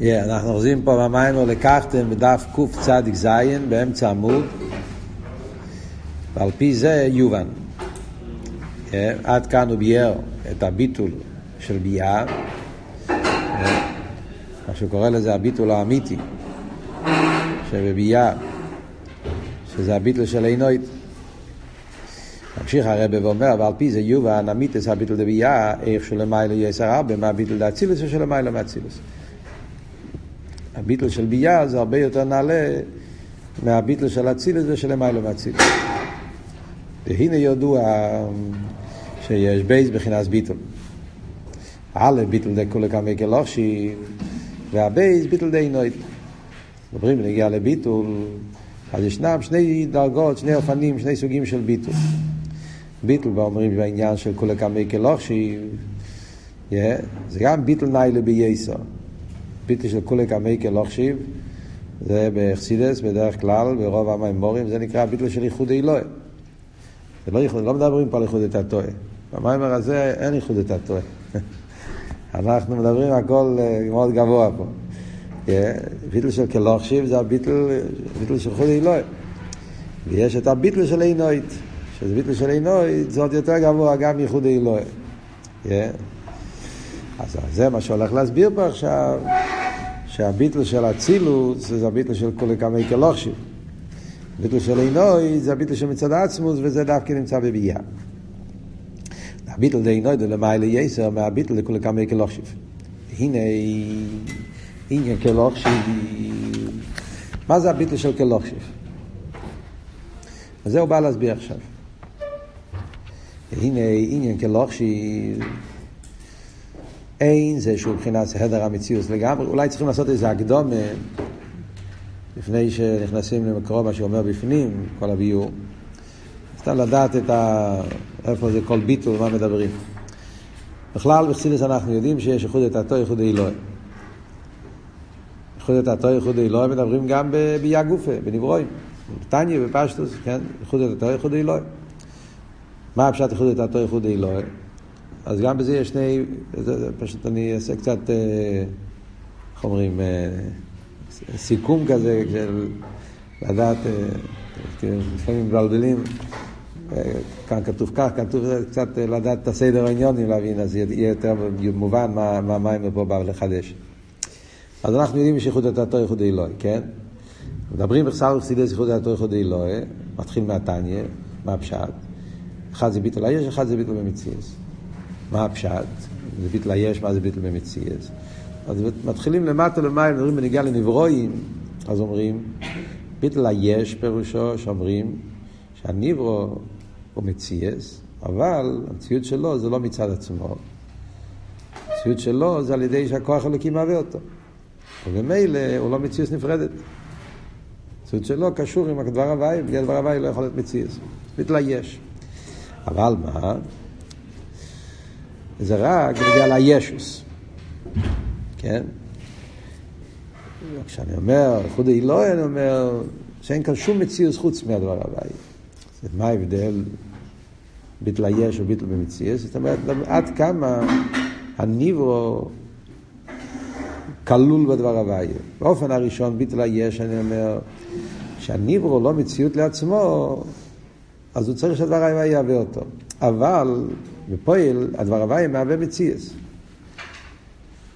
Yeah, אנחנו אוחזים פה במיימר לקחתם בדף קצ"ז באמצע עמוד ועל פי זה יובן. Yeah, עד כאן הוא ביאר את הביטול של ביאה, yeah, מה שהוא קורא לזה הביטול האמיתי שבביאה, שזה הביטול של עינוית. ממשיך הרב ואומר, ועל פי זה יובן אמיתס הביטול דביאה, איך שלמיילא יסר הרבה מהביטול דאצילוס ושלמיילא מאצילוס. הביטל של בי״ע זה הרבה יותר נעלה מהביטל של אצילס ושל למיילה מאצילס. והנה ידוע שיש בייס בחינס ביטל. א' ביטל דכולא קמיה כלא חשיב, והבייס ביטל דה נויד. מדברים בנגיע לביטול, אז ישנם שני דרגות, שני אופנים, שני סוגים של ביטול. ביטל ואומרים בעניין של כולא קמיה כלא חשיב, זה גם ביטל ניילה בייסר. ביטל של כולי כמי כלוכשיב, זה בחסידס בדרך כלל, ברוב המימורים, זה נקרא ביטל של איחוד אלוהי. זה לא, איחוד, לא מדברים פה על איחוד את הטועה. במיימר הזה אין איחוד את הטועה. אנחנו מדברים הכל מאוד גבוה פה. ביטל של כלוכשיב זה הביטל, ביטל של איחוד אלוהי. ויש את הביטל של עינוית, שזה ביטל של עינוית, זה עוד יותר גבוה גם איחוד אלוהי. אז זה מה שהולך להסביר פה עכשיו, שהביטל של אצילוס זה הביטל של כל כמי כלוכשיב. הביטל של עינוי זה הביטל של מצד עצמוס, וזה דווקא נמצא בביאה. הביטל דעינוי זה למעלה יסר מהביטל לכל כמי כלוכשיב. הנה עניין כלוכשיב, מה זה הביטל של כלוכשיב? אז זה הוא בא להסביר עכשיו. הנה עניין כלוכשיב אין זה שהוא מבחינת הדר המציאות לגמרי, אולי צריכים לעשות איזה הקדומה לפני שנכנסים למקורו מה שאומר בפנים, כל הביור. סתם לדעת את ה... איפה זה כל ביטול, מה מדברים. בכלל בחסידס אנחנו יודעים שיש איחוד את התו, איחוד האלוהי. איחוד את התו, איחוד האלוהי מדברים גם בביאה גופה, בנברואים. בטניה, בפשטוס, כן? איחוד את התו, איחוד האלוהי. מה הפשט איחוד את התו, איחוד האלוהי? אז גם בזה יש שני, פשוט אני אעשה קצת, איך אומרים, סיכום כזה של לדעת, לפעמים מבלבלים, כאן כתוב כך, כתוב קצת לדעת את הסדר העניונים להבין, אז יהיה יותר מובן מה, המים פה בא לחדש. אז אנחנו יודעים שייחוד התתו ייחוד אלוהי, כן? מדברים בכסר וחסידס ייחוד התתו ייחוד אלוהי, מתחיל מהתניא, מה הפשט? אחד זה ביטול היש, אחד זה ביטול במציאס. מה הפשט? זה ביטל היש, מה זה ביטל במציאס? אז מתחילים למטה למעלה, מדברים בניגיע לנברואים, אז אומרים, ביטל היש פירושו, שאומרים שהניברו הוא מציאס, אבל המציאות שלו זה לא מצד עצמו. המציאות שלו זה על ידי שהכוח אלוקים מהווה אותו. ובמילא הוא לא מציאס נפרדת. המציאות שלו קשור עם הדבר הוואי, בלי הדבר הוואי לא יכול להיות מציאס. ביטל היש. אבל מה? זה רק בגלל הישוס. כן? כשאני אומר, איחוד האלוהי, אני אומר שאין כאן שום מציאות חוץ מהדבר הבא. מה ההבדל ביטל היש או ביטל במציאות? זאת אומרת, עד כמה הניברו כלול בדבר הוואי. באופן הראשון, ביטל היש, אני אומר, שהניברו לא מציאות לעצמו, אז הוא צריך שהדבר הוואי יהווה אותו. אבל בפועל הדבר הוואי מהווה מציאס.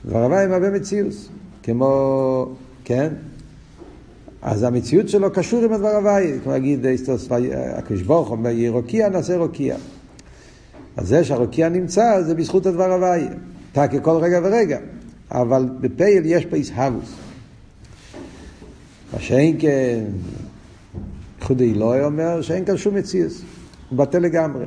דבר הוואי מהווה מציאוס. כמו, כן? אז המציאות שלו קשור עם הדבר הוואי. כמו להגיד, הקדוש ברוך אומר, ירוקיע נעשה רוקיע. אז זה שהרוקיע נמצא, זה בזכות הדבר הוואי. אתה ככל רגע ורגע. אבל בפייל יש פה איסהבוס. מה שאין כן, איחוד אלוהי אומר שאין כאן שום מציאס. הוא בטל לגמרי.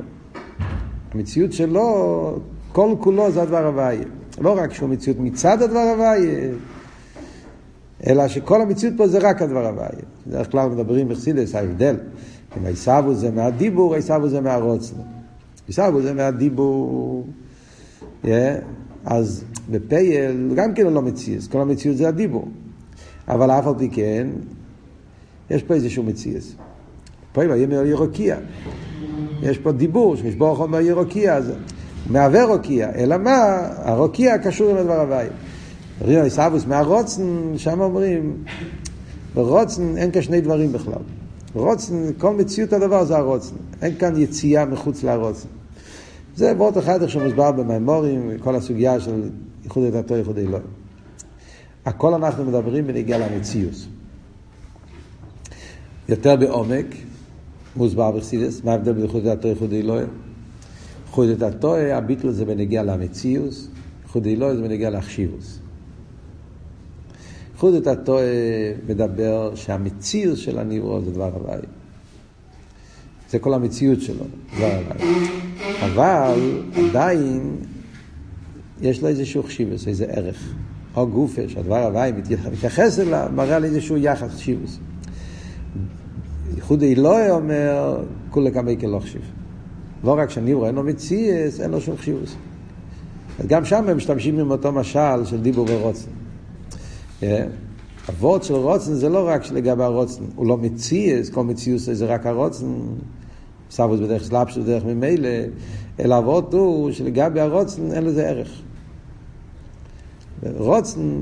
המציאות שלו, כל כולו זה הדבר הוויה. לא רק שהוא מציאות מצד הדבר הוויה, אלא שכל המציאות פה זה רק הדבר הוויה. בדרך כלל מדברים בחסידס, ההבדל. אם העיסבו זה מהדיבור, העיסבו זה מהרוצן. עיסבו זה מהדיבור. Yeah. אז בפייל גם כן לא מציאס, כל המציאות זה הדיבור. אבל אף על פי כן, יש פה איזשהו מציאס. פה יהיה ירוקיע. יש פה דיבור, שיש בו חומר ירוקיע, זה מהווה רוקיע, אלא מה, הרוקיע קשור עם הדבר הוואי. ריאו עיסאוווס מהרוצן, שם אומרים, ברוצן אין כאן שני דברים בכלל. רוצן, כל מציאות הדבר זה הרוצן. אין כאן יציאה מחוץ לרוצן. זה וורט אחד איך שמוסבר במימורים, כל הסוגיה של ייחוד דתו, ייחוד אלוהים. הכל אנחנו מדברים בנגיעה למציאות. יותר בעומק, מוסבר בחסידס, מה ההבדל בין ייחוד דתו, ייחוד אלוהים? ייחוד דתו, הביטל זה בנגיעה למציאות, ייחוד אלוהים זה בנגיעה להחשיבוס. ייחוד דתו מדבר שהמציאות של הניברו זה דבר הוואי. זה כל המציאות שלו, דבר הוואי. אבל עדיין יש לו איזשהו חשיבוס, איזה ערך. או גופה, שהדבר הוואי מתייחס אליו, מראה על איזשהו יחס חשיבוס. ייחוד אלוהי אומר, כולי כמי כלא חשיב. לא רק שהניברו אין לו מציאס, אין לו שום חשיבוס. גם שם הם משתמשים עם אותו משל של דיבור ורוצן. אבות של רוצן זה לא רק לגבי הרוצן, הוא לא מציאס, כל מציאוס זה רק הרוצן, סבוס בדרך סלאפשוס בדרך ממילא, אלא אבות הוא שלגבי הרוצן אין לזה ערך. רוצן,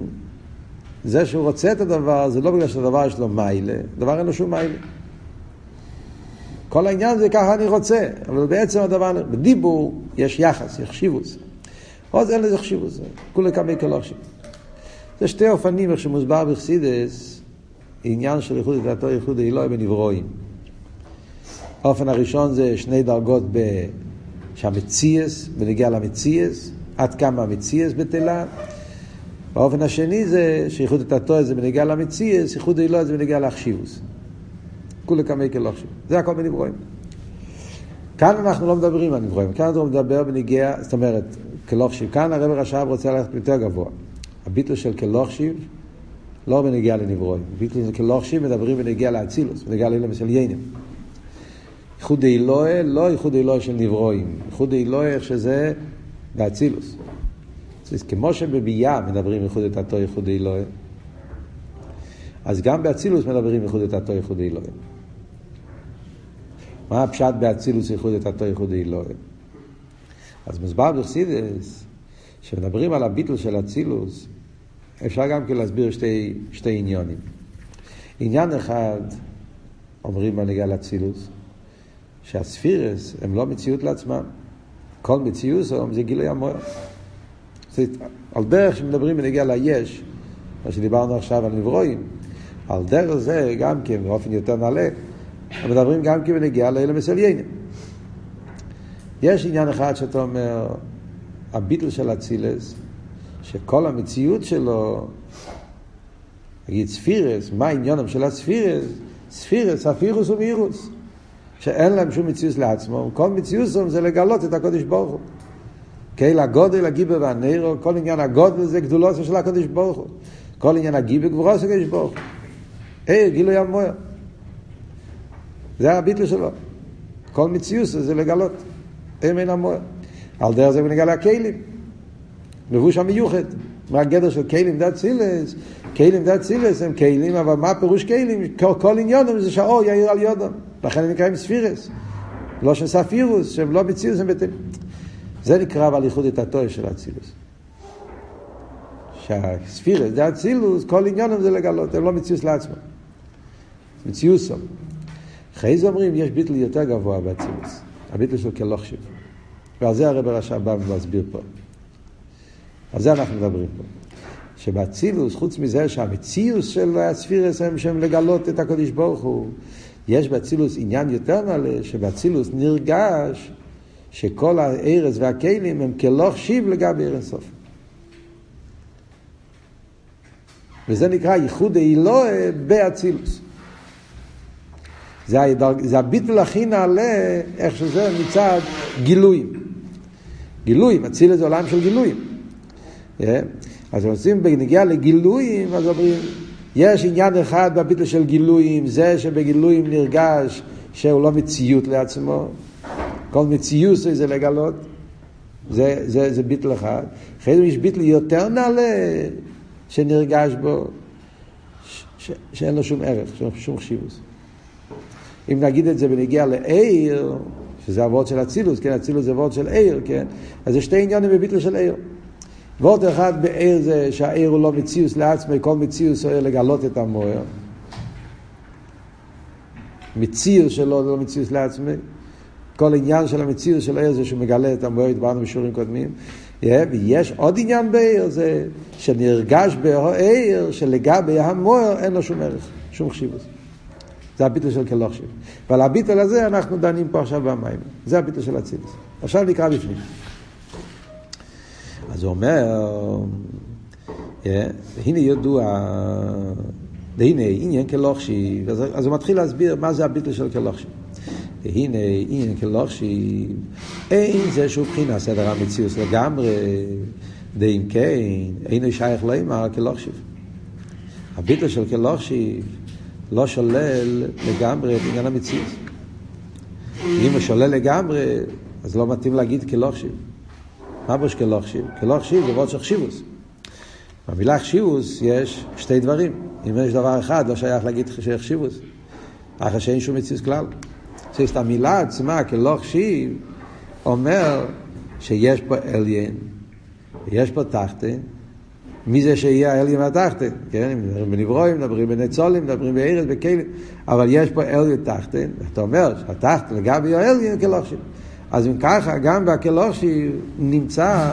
זה שהוא רוצה את הדבר, זה לא בגלל שהדבר יש לו מיילה, דבר אין לו שום מיילה. כל העניין זה ככה אני רוצה, אבל בעצם הדבר, בדיבור יש יחס, יש חשיבוס. עוד אין לזה חשיבוס, כולי כמי כלא חשיבוס. זה שתי אופנים, איך שמוסבר בחסידס, עניין של ייחוד דתו ייחוד אלוהי בנברואים. האופן הראשון זה שני דרגות ב... שהמציאס, בנגיע למציאס, עד כמה המציאס בטלה. האופן השני זה שייחוד דתו זה בנגיע למציאס, ייחוד אלוהי זה בנגיע להחשיבוס. כולי כמי כלא חשיב. זה הכל בנברואים. כאן אנחנו לא מדברים על נברואים, כאן אנחנו מדבר בנגיע, זאת אומרת, כלא חשיב. כאן הרב רש"ב רוצה ללכת יותר גבוה. הביטל של כלוכשיב לא בנגיעה לנברואים. ביטל של כלוכשיב מדברים בנגיעה לאצילוס, בנגיעה לאילם של יינים. ייחוד אלוהי, לא ייחוד אלוהי של נברואים. ייחוד אלוהי איך שזה באצילוס. כמו שבביאה מדברים ייחוד את התו ייחוד אלוהי, אז גם באצילוס מדברים ייחוד את התו ייחוד אלוהי. מה הפשט באצילוס ייחוד את התו ייחוד אלוהי? אז מוסבר בחסידס, כשמדברים על הביטל של אצילוס, אפשר גם כן להסביר שתי, שתי עניונים. עניין אחד, אומרים בנגיעה לאצילוס, שהספירס הם לא מציאות לעצמם. כל מציאות זה גילוי המוער. על דרך שמדברים בנגיעה ליש, מה שדיברנו עכשיו על נברואים, על דרך זה גם כן, באופן יותר נעלה, מדברים גם כן בנגיעה לאלה מסליינים. יש עניין אחד שאתה אומר, הביטל של אצילס, שכל המציאות שלו, נגיד ספירס, מה העניונם של הספירס? ספירס, הפירוס ומירוס, שאין להם שום מציאות לעצמו, כל מציאות זה לגלות את הקודש ברוך הוא. כאילו הגודל, הגיבר והנרו, כל עניין הגודל זה גדולו של הקודש ברוך הוא. כל עניין הגיבר גבורו של הקודש ברוך הוא. היי, גילוי המויר. זה הביטל שלו. כל מציאות זה לגלות. אין אין המויר. על דרך זה בנגע לכלים. לבוש המיוחד. מה הגדר של כלים דת סילס? כלים דת סילס הם כלים, אבל מה פירוש כלים? כל, כל עניונם זה שהאור יאיר על יודם. לכן הם נקראים ספירס. לא של ספירוס, שהם לא בצילוס, הם בטל. זה נקרא אבל ייחוד את התואר של אצילוס. שהספירס זה אצילוס, כל עניונם זה לגלות, הם לא מציוס לעצמם. מציוסם. אחרי זה אומרים, יש ביטל יותר גבוה באצילוס. הביטל של כלוכשיב. ועל זה הרב הרשע בא ומסביר פה. על זה אנחנו מדברים פה. שבאצילוס, חוץ מזה שהמציאוס של הספירס הם שהם לגלות את הקדוש ברוך הוא, יש באצילוס עניין יותר נעלה, שבאצילוס נרגש שכל הארץ והכלים הם כלוך שיב לגבי ארץ סוף. וזה נקרא ייחוד האלוה באצילוס. זה, זה הביטול הכי נעלה, איך שזה מצד גילויים. גילויים, אצילה זה עולם של גילויים. Yeah. אז רוצים בנגיעה לגילויים, אז אומרים, יש עניין אחד בביטל של גילויים, זה שבגילויים נרגש שהוא לא מציאות לעצמו, כל מציאות זה לגלות, זה, זה, זה ביטל אחד. אחרי זה יש ביטל יותר נעלה שנרגש בו, ש, ש, שאין לו שום ערך, שום, חשיבוס. אם נגיד את זה בנגיעה לעיר, שזה אבות של אצילוס, כן, אצילוס זה אבות של עיר, כן, אז זה שתי עניונים בביטל של עיר. ועוד אחד בעיר זה שהעיר הוא לא מציאוס לעצמי, כל מציאוס הוא לגלות את המוער. מציאוס שלו זה לא מציאוס לעצמי. כל עניין של המציאוס של העיר זה שהוא מגלה את המוער, התברנו בשיעורים קודמים. ויש עוד עניין בעיר, זה שנרגש בעיר שלגבי המוער אין לו שום ערך, שום חשיבות. זה הביטל של כלוכשיב. ועל הביטל הזה אנחנו דנים פה עכשיו במים. זה הביטל של אצילוס. עכשיו נקרא בפנים. אז הוא אומר, הנה ידוע, והנה עניין כלוכשיב, אז הוא מתחיל להסביר מה זה הביטל של כלוכשיב. והנה עניין כלוכשיב, אין זה שהוא בחינה סדר המציאוס לגמרי, דאם כן, אינו שייך לא אמר כלוכשיב. הביטל של כלוכשיב לא שולל לגמרי את עניין המציאות. אם הוא שולל לגמרי, אז לא מתאים להגיד כלוכשיב. מה בוש כלוכשיב? כלוכשיב זה וורד של חשיבוס. במילה חשיבוס יש שתי דברים. אם יש דבר אחד, לא שייך להגיד חשיבוס. אחרי שאין שום מציאות כלל. זאת המילה עצמה, כלוכשיב, אומר שיש פה אליין, יש פה תחתן, מי זה שיהיה האליום התחתן, כן? מדברים בנברואים, מדברים בנצולים, מדברים בארץ, בכלים, אבל יש פה אליום תחתן, אתה אומר שהתחתן לגבי האליום כלוכשיב. אז אם ככה, גם בכלוכשיב נמצא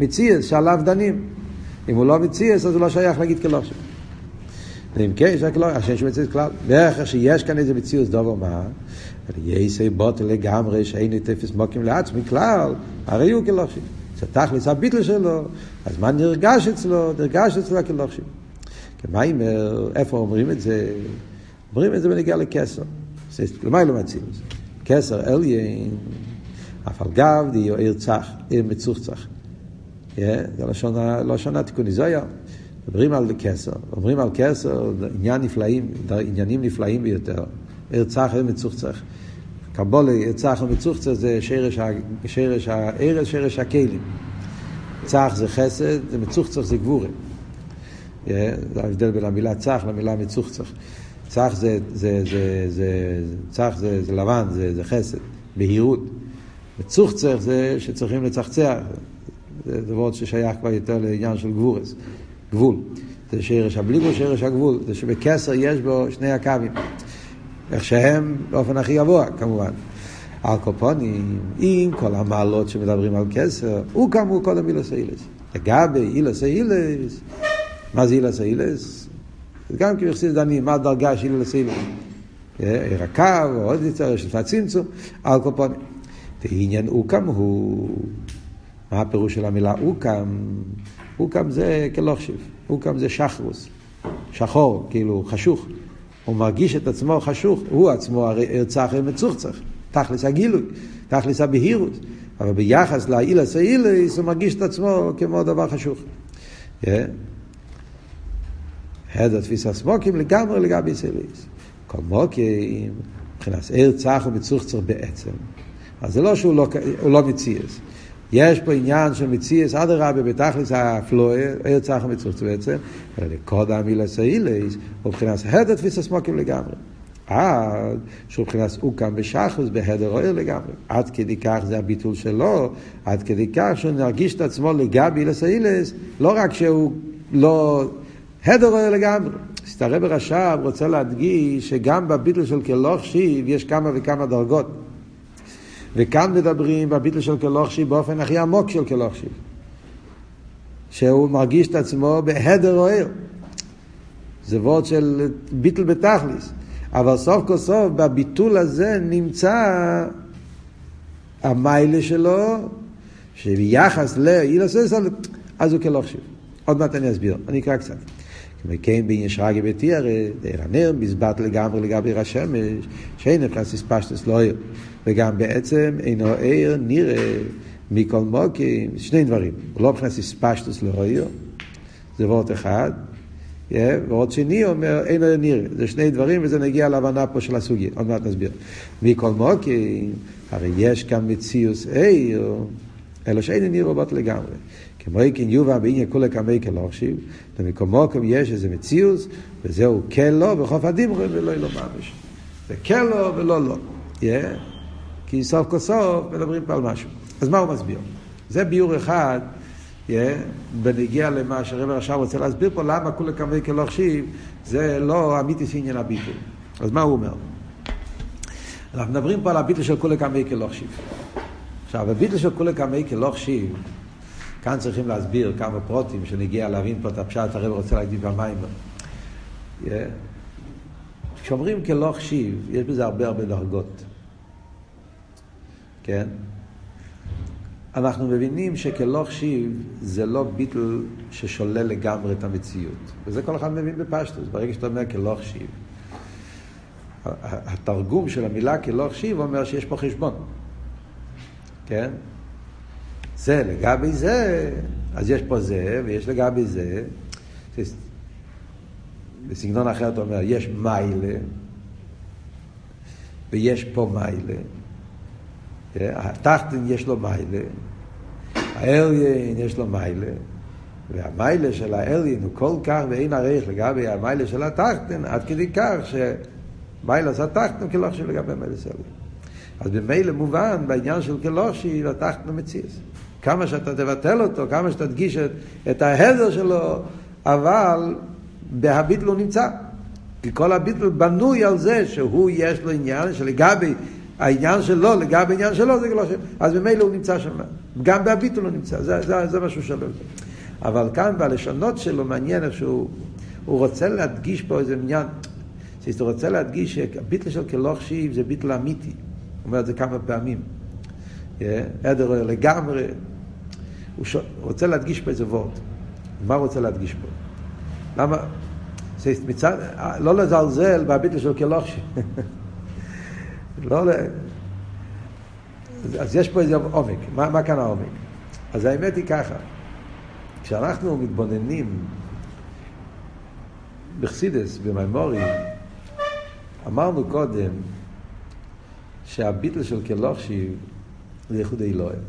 מציאס שעליו דנים. אם הוא לא מציאס, אז הוא לא שייך להגיד כלוכשיב. ואם כן, השם שהוא מציאס כלל. בערך שיש כאן איזה מציאוס דובר מה, יסי בוטל לגמרי שאין תפס מוקים לעצמי כלל, הרי הוא כלוכשיב. זה תכלס הביטל שלו, אז מה נרגש אצלו? נרגש אצלו כלוכשיב. כמיימר, איפה אומרים את זה? אומרים את זה בנגיע לקסר. למה לא מציעים את זה? קסר אליין, אף על גב די עיר צח, עיר מצוחצח. זה לשון התיקוני זויה. מדברים על קסר, אומרים על קסר עניין נפלאים, עניינים נפלאים ביותר. עיר צח, עיר מצוחצח. קבולי, צח ומצוחצה זה שרש, שרש הארץ, שרש הכלים. צח זה חסד, מצוחצח זה גבורה. זה ההבדל בין המילה צח למילה מצוחצח. צח זה, זה, זה, זה, צח זה, זה לבן, זה, זה חסד, בהירות. מצוחצח זה שצריכים לצחצח. זה דבר ששייך כבר יותר לעניין של גבורס, גבול. זה שרש הבליגו, שרש הגבול. זה שבקסר יש בו שני הקווים. איך שהם באופן הכי גבוה כמובן. על קופונים, עם כל המעלות שמדברים על כסר, הוא כאמור כל המילוס אילס. לגבי אילס אילס, מה זה אילס אילס? גם כמחסיד דנים, מה הדרגה של אילס אילס? עיר הקו, או עוד יותר, יש לפני צמצום, על קופונים. ועניין אוקם הוא, מה הפירוש של המילה אוקם? אוקם זה כלוכשיב, אוקם זה שחרוס, שחור, כאילו חשוך. הוא מרגיש את עצמו חשוך, הוא עצמו הרי ארצח ומצוחצח, תכלס הגילוי, תכלס הבהירות, אבל ביחס לאילס האילס הוא מרגיש את עצמו כמו דבר חשוך. הדר תפיסה סמוקים לגמרי לגבי ישראליס. כל מוקים, מבחינת ארצח ומצוחצח בעצם. אז זה לא שהוא לא, לא מציאס. יש פה עניין של מציאס, אדרבה, בתכלס הפלואה, ארצח המצוץ בעצם, אלא לקודם אילס אילס, ובבחינת הדר תפיסה סמוקים לגמרי. עד שהוא מבחינת אוקם בשחוס בהדר אוהר לגמרי. עד כדי כך זה הביטול שלו, עד כדי כך שהוא נרגיש את עצמו לגבי אילס אילס, לא רק שהוא לא הדר אוהר לגמרי. סתרא ברש"ב רוצה להדגיש שגם בביטול של כלוך שיב יש כמה וכמה דרגות. וכאן מדברים בביטל של כלוכשי באופן הכי עמוק של כלוכשי. שהוא מרגיש את עצמו בהדר אוהר. זה וורד של ביטל בתכליס. אבל סוף כל סוף בביטול הזה נמצא המיילה שלו, שביחס לאילוס אז הוא כלוכשי. עוד מעט אני אסביר, אני אקרא קצת. כמו כן בין ישרגי בתיארה, דער הנר מסבט לגמרי לגבי השמש, שאין אפשר פשטס לא עיר. וגם בעצם אינו עיר נראה מכל מוקים, שני דברים. הוא לא מבחינת ספשטוס לא עיר, זה וורט אחד. ועוד שני אומר, אין לו נראה. זה שני דברים, וזה נגיע להבנה פה של הסוגיה. עוד מעט נסביר. מכל מוקים, הרי יש כאן מציאוס עיר, אלא שאין נראה בו לגמרי. כמו כן יובא בעניין כולי כמי כלוכשיב, במקומו יש איזה מציאוס, וזהו כן לא, בחוף הדימרי ולא לא ממש. זה כן לא ולא לא. Yeah. כי סוף כל סוף מדברים פה על משהו. אז מה הוא מסביר? זה ביור אחד בנגיע למה שהרב עכשיו רוצה להסביר פה, למה כולי קמי כלא חשיב, זה לא אמיתיס עניין הביטול. אז מה הוא אומר? אנחנו מדברים פה על הביטול של כולי קמי כלא חשיב. עכשיו, הביטול של כולי קמי כלא חשיב, כאן צריכים להסביר כמה פרוטים שנגיע להבין פה את הפשט, הרב רוצה להגיד במים. כשאומרים כלא חשיב, יש בזה הרבה הרבה דרגות. כן? אנחנו מבינים שכלא חשיב זה לא ביטל ששולל לגמרי את המציאות. וזה כל אחד מבין בפשטוס. ברגע שאתה אומר כלא חשיב, התרגום של המילה כלא חשיב אומר שיש פה חשבון. כן? זה לגבי זה, אז יש פה זה, ויש לגבי זה. בסגנון אחר אתה אומר, יש מיילה, ויש פה מיילה. התחתן יש לו מיילה, האליין יש לו מיילה, והמיילה של האליין הוא כל כך ואין ערך לגבי המיילה של התחתן, עד כדי כך שמיילה של התחתן כלוכשי לגבי מיילה של האליין. אז במילא מובן בעניין של כלושי לתחתן מציאס. כמה שאתה תבטל אותו, כמה שתדגיש את, את ההדר שלו, אבל בהביטל הוא נמצא. כי כל הביטל בנוי על זה שהוא יש לו עניין שלגבי העניין שלו, לגבי העניין שלו זה לא ש... אז ממילא הוא נמצא שם. גם בהביטל הוא נמצא, זה, זה, זה מה שהוא שואל. אבל כאן בלשונות שלו מעניין איך שהוא הוא רוצה להדגיש פה איזה עניין. הוא רוצה להדגיש שהביטל של כלוך שיב זה ביטל אמיתי. הוא אומר את זה כמה פעמים. עדר לגמרי. הוא ש... רוצה להדגיש פה איזה וורט. מה הוא רוצה להדגיש פה? למה? מצד, לא לזלזל בהביטל של כלוכשי. לא, אז יש פה איזה עומק. מה, מה כאן העומק? אז האמת היא ככה, כשאנחנו מתבוננים בחסידס, במימורים, אמרנו קודם שהביטל של כלוכשי זה ייחוד אלוהים.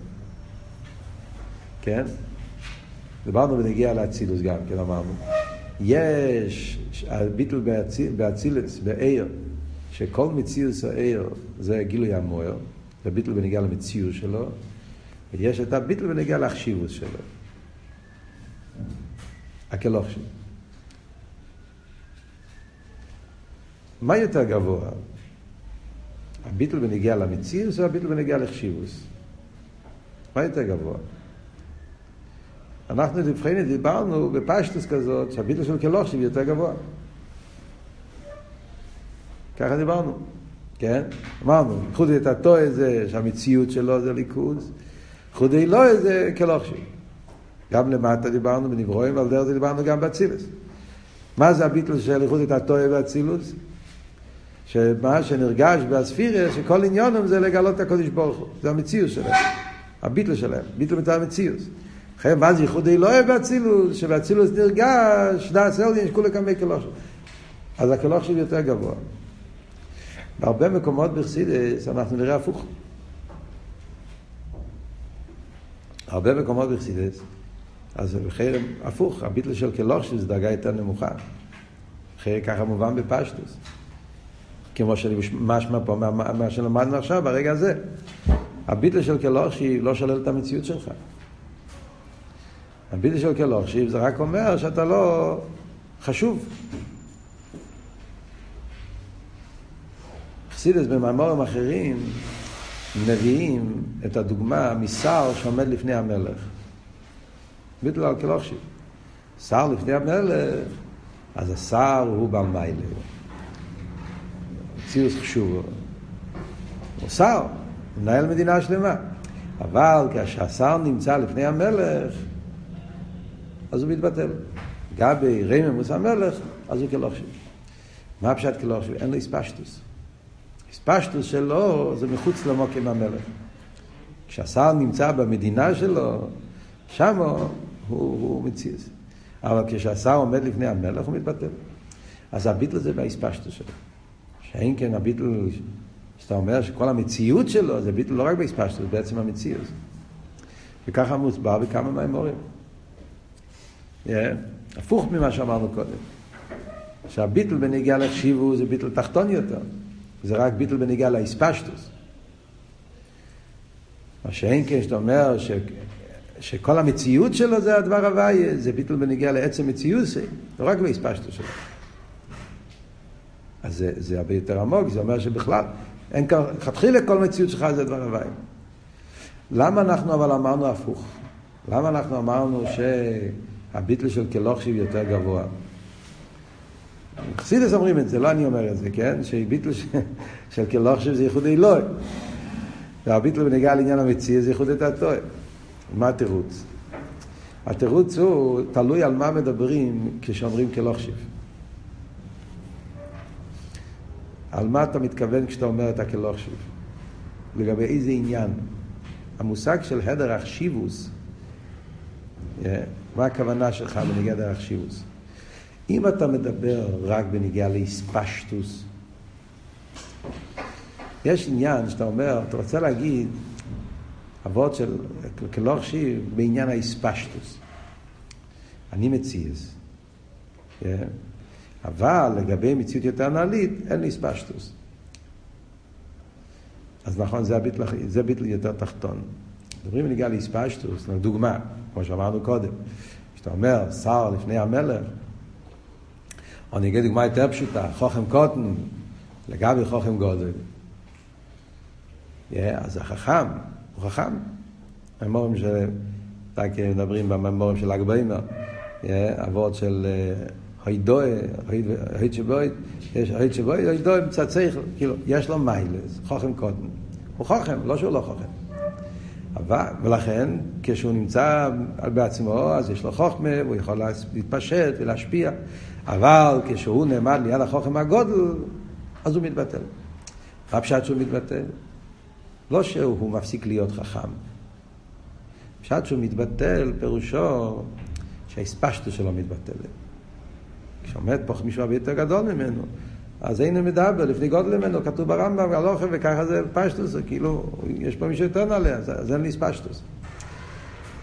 כן? דיברנו ונגיע לאצילוס גם כן, אמרנו. יש הביטל באצילוס, בעיר, שכל מציאוס העיר זה גילוי המוער, זה ביטל בנגיע למציאות שלו, ויש את הביטל בנגיע להחשיבוס שלו. הכלוך שלו. מה יותר גבוה? הביטל בנגיע למציאוס או הביטל בנגיע לחשיבוס? מה יותר גבוה? אנחנו לבחון דיברנו בפשטוס כזאת שהביטל של כלוכשיב יותר גבוה. ככה דיברנו, כן? אמרנו, חודי את הטועה זה שהמציאות שלו זה ליכוז, חודי לא זה כלוכשיב. גם למטה דיברנו בנברואים, ועל דרך זה דיברנו גם באצילוס. מה זה הביטל של איחוד את הטועה והאצילוס? שמה שנרגש באספירה, שכל עניונם זה לגלות את הקודש ברוך הוא. זה המציאות שלהם, הביטל שלהם, ביטל מצד המציאות. לכן, מה זה ייחוד אלוהי באצילוס? שבאצילוס נרגש, דאס אלדין, שכולה כמי כלוכשיב. אז הכלוכשיב יותר גבוה. בהרבה מקומות בחסידס אנחנו נראה הפוך. הרבה מקומות בחסידס, אז בחרם הפוך, הביטל של כלוכשיב זה דרגה יותר נמוכה. אחרי ככה מובן בפשטוס. כמו שאני משמע פה, מה שלמדנו עכשיו, ברגע הזה. הביטל של כלוכשיב לא שולל את המציאות שלך. הביטל של כלוכשיב זה רק אומר שאתה לא חשוב. חסידס במאמרים אחרים מביאים את הדוגמה משר שעומד לפני המלך. ביטל על כלוכשיב. שר לפני המלך, אז השר הוא בעל מיילה. ציוס חשובו. הוא שר, מנהל מדינה שלמה. אבל כשהשר נמצא לפני המלך, אז הוא מתבטל. גבי רממוס המלך, אז הוא כלוכשיב. מה פשט כלוכשיב? אין לו הספשטוס. הספשטוס שלו זה מחוץ למוקם המלך. כשהשר נמצא במדינה שלו, שם הוא, הוא מציז. אבל כשהשר עומד לפני המלך הוא מתבטל. אז הביטל זה בהספשטוס שלו. שאין כן הביטל, שאתה אומר שכל המציאות שלו זה ביטל לא רק בהספשטוס, בעצם המציאות. וככה מוסבר בכמה מהאמורים. Yeah, הפוך ממה שאמרנו קודם. שהביטל בנגיעה לחשיבו זה ביטל תחתון יותר. זה רק ביטל בניגע לאספשטוס. מה שאין כן שאתה אומר ש... שכל המציאות שלו זה הדבר הוויה, זה ביטול בניגיע לעצם מציאות, זה לא רק בהספשטו שלו. אז זה, זה הרבה יותר עמוק, זה אומר שבכלל, אין כאן, לכתחילה כל מציאות שלך זה דבר הוויה. למה אנחנו אבל אמרנו הפוך? למה אנחנו אמרנו שהביטל של כלוכשיב יותר גבוה? חסידס אומרים את זה, לא אני אומר את זה, כן? שביטל של כלוכשיב זה ייחוד אלוהי. והביטל בנגיעה לעניין המציא זה ייחוד את התואר. מה התירוץ? התירוץ הוא תלוי על מה מדברים כשאומרים כלוכשיב. על מה אתה מתכוון כשאתה אומר את הכלוכשיב? לגבי איזה עניין? המושג של הדר אכשיבוס, אה, מה הכוונה שלך בנגיע דר אכשיבוס? אם אתה מדבר רק בנגיעה לאספשטוס, יש עניין שאתה אומר, אתה רוצה להגיד אבות של כלוכשיב בעניין האספשטוס. אני מציאס. אה, אבל לגבי מציאות יותר נעלית, אין לי אספשטוס. אז נכון, זה הביטל, זה ביטל יותר תחתון. מדברים בניגע לאספשטוס, לדוגמה, כמו שאמרנו קודם, כשאתה אומר, שר לפני המלך, אני אגיד דוגמה יותר פשוטה, חוכם קוטן, לגבי חוכם גודל. Yeah, אז החכם, הוא חכם. הממורים של, רק מדברים בממורים של ל"ג בעימר, אבות של הידוי, היד שבוי, יש היד שבוי, הידוי מצצח, כאילו, יש לו מיילס, חוכם קודם. הוא חוכם, לא שהוא לא חוכם. אבל, ולכן, כשהוא נמצא בעצמו, אז יש לו חוכמה, והוא יכול להתפשט ולהשפיע. אבל כשהוא נעמד ליד החוכם הגודל, אז הוא מתבטל. מה פשט שהוא מתבטל? לא שהוא מפסיק להיות חכם. פשט שהוא מתבטל, פירושו שהאספשטו שלו מתבטלת. כשעומד פה מישהו הרבה יותר גדול ממנו, אז אין מדבר, לפני גודל ממנו, כתוב ברמב"ם, והלוחם, וככה זה פשטוס, כאילו, יש פה מישהו יותר נעלה, אז, אז אין לי ספשטוס.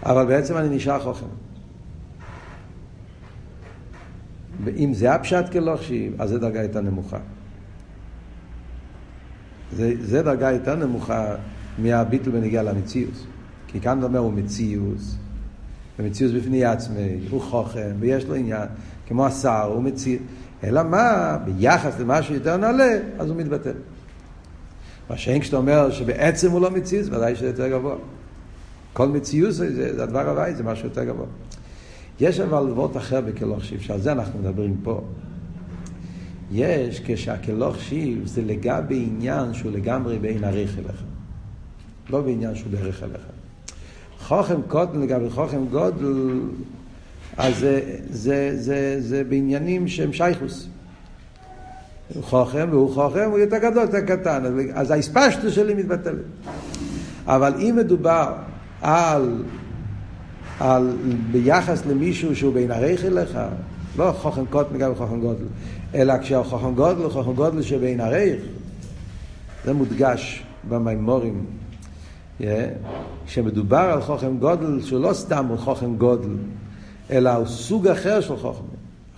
אבל בעצם אני נשאר חוכם. ואם זה הפשט כלוכשי, אז זה דרגה יותר נמוכה. זה, זה דרגה יותר נמוכה מהביטל בנגיעה למציאות. כי כאן אומר הוא מציאות, ומציאות בפני עצמי, הוא חוכם, ויש לו עניין, כמו השר, הוא מציאות. אלא מה, ביחס למשהו יותר נעלה, אז הוא מתבטל. מה שאין כשאתה אומר שבעצם הוא לא מציאות, ודאי שזה יותר גבוה. כל מציאות זה, זה הדבר הוואי, זה משהו יותר גבוה. יש אבל וורט אחר בכלוך שיב, שעל זה אנחנו מדברים פה. יש כשהכלוך שיב זה לגבי עניין שהוא לגמרי בין עריך אליך. לא בעניין שהוא דרך אליך. חוכם קוטן לגבי חוכם גודל, אז זה, זה, זה, זה בעניינים שהם שייכוס. הוא חוכם והוא חוכם, הוא יותר גדול, יותר קטן, אז האספשטו שלי מתבטלת. אבל אם מדובר על, על ביחס למישהו שהוא בין הרייך אליך, לא חוכם קוטן לגבי חוכם גודל, אלא כשהחוכם גודל הוא חוכם גודל שבין הרייך, זה מודגש במימורים. כשמדובר על חוכם גודל, שהוא לא סתם הוא חוכם גודל, אלא הוא סוג אחר של חוכם.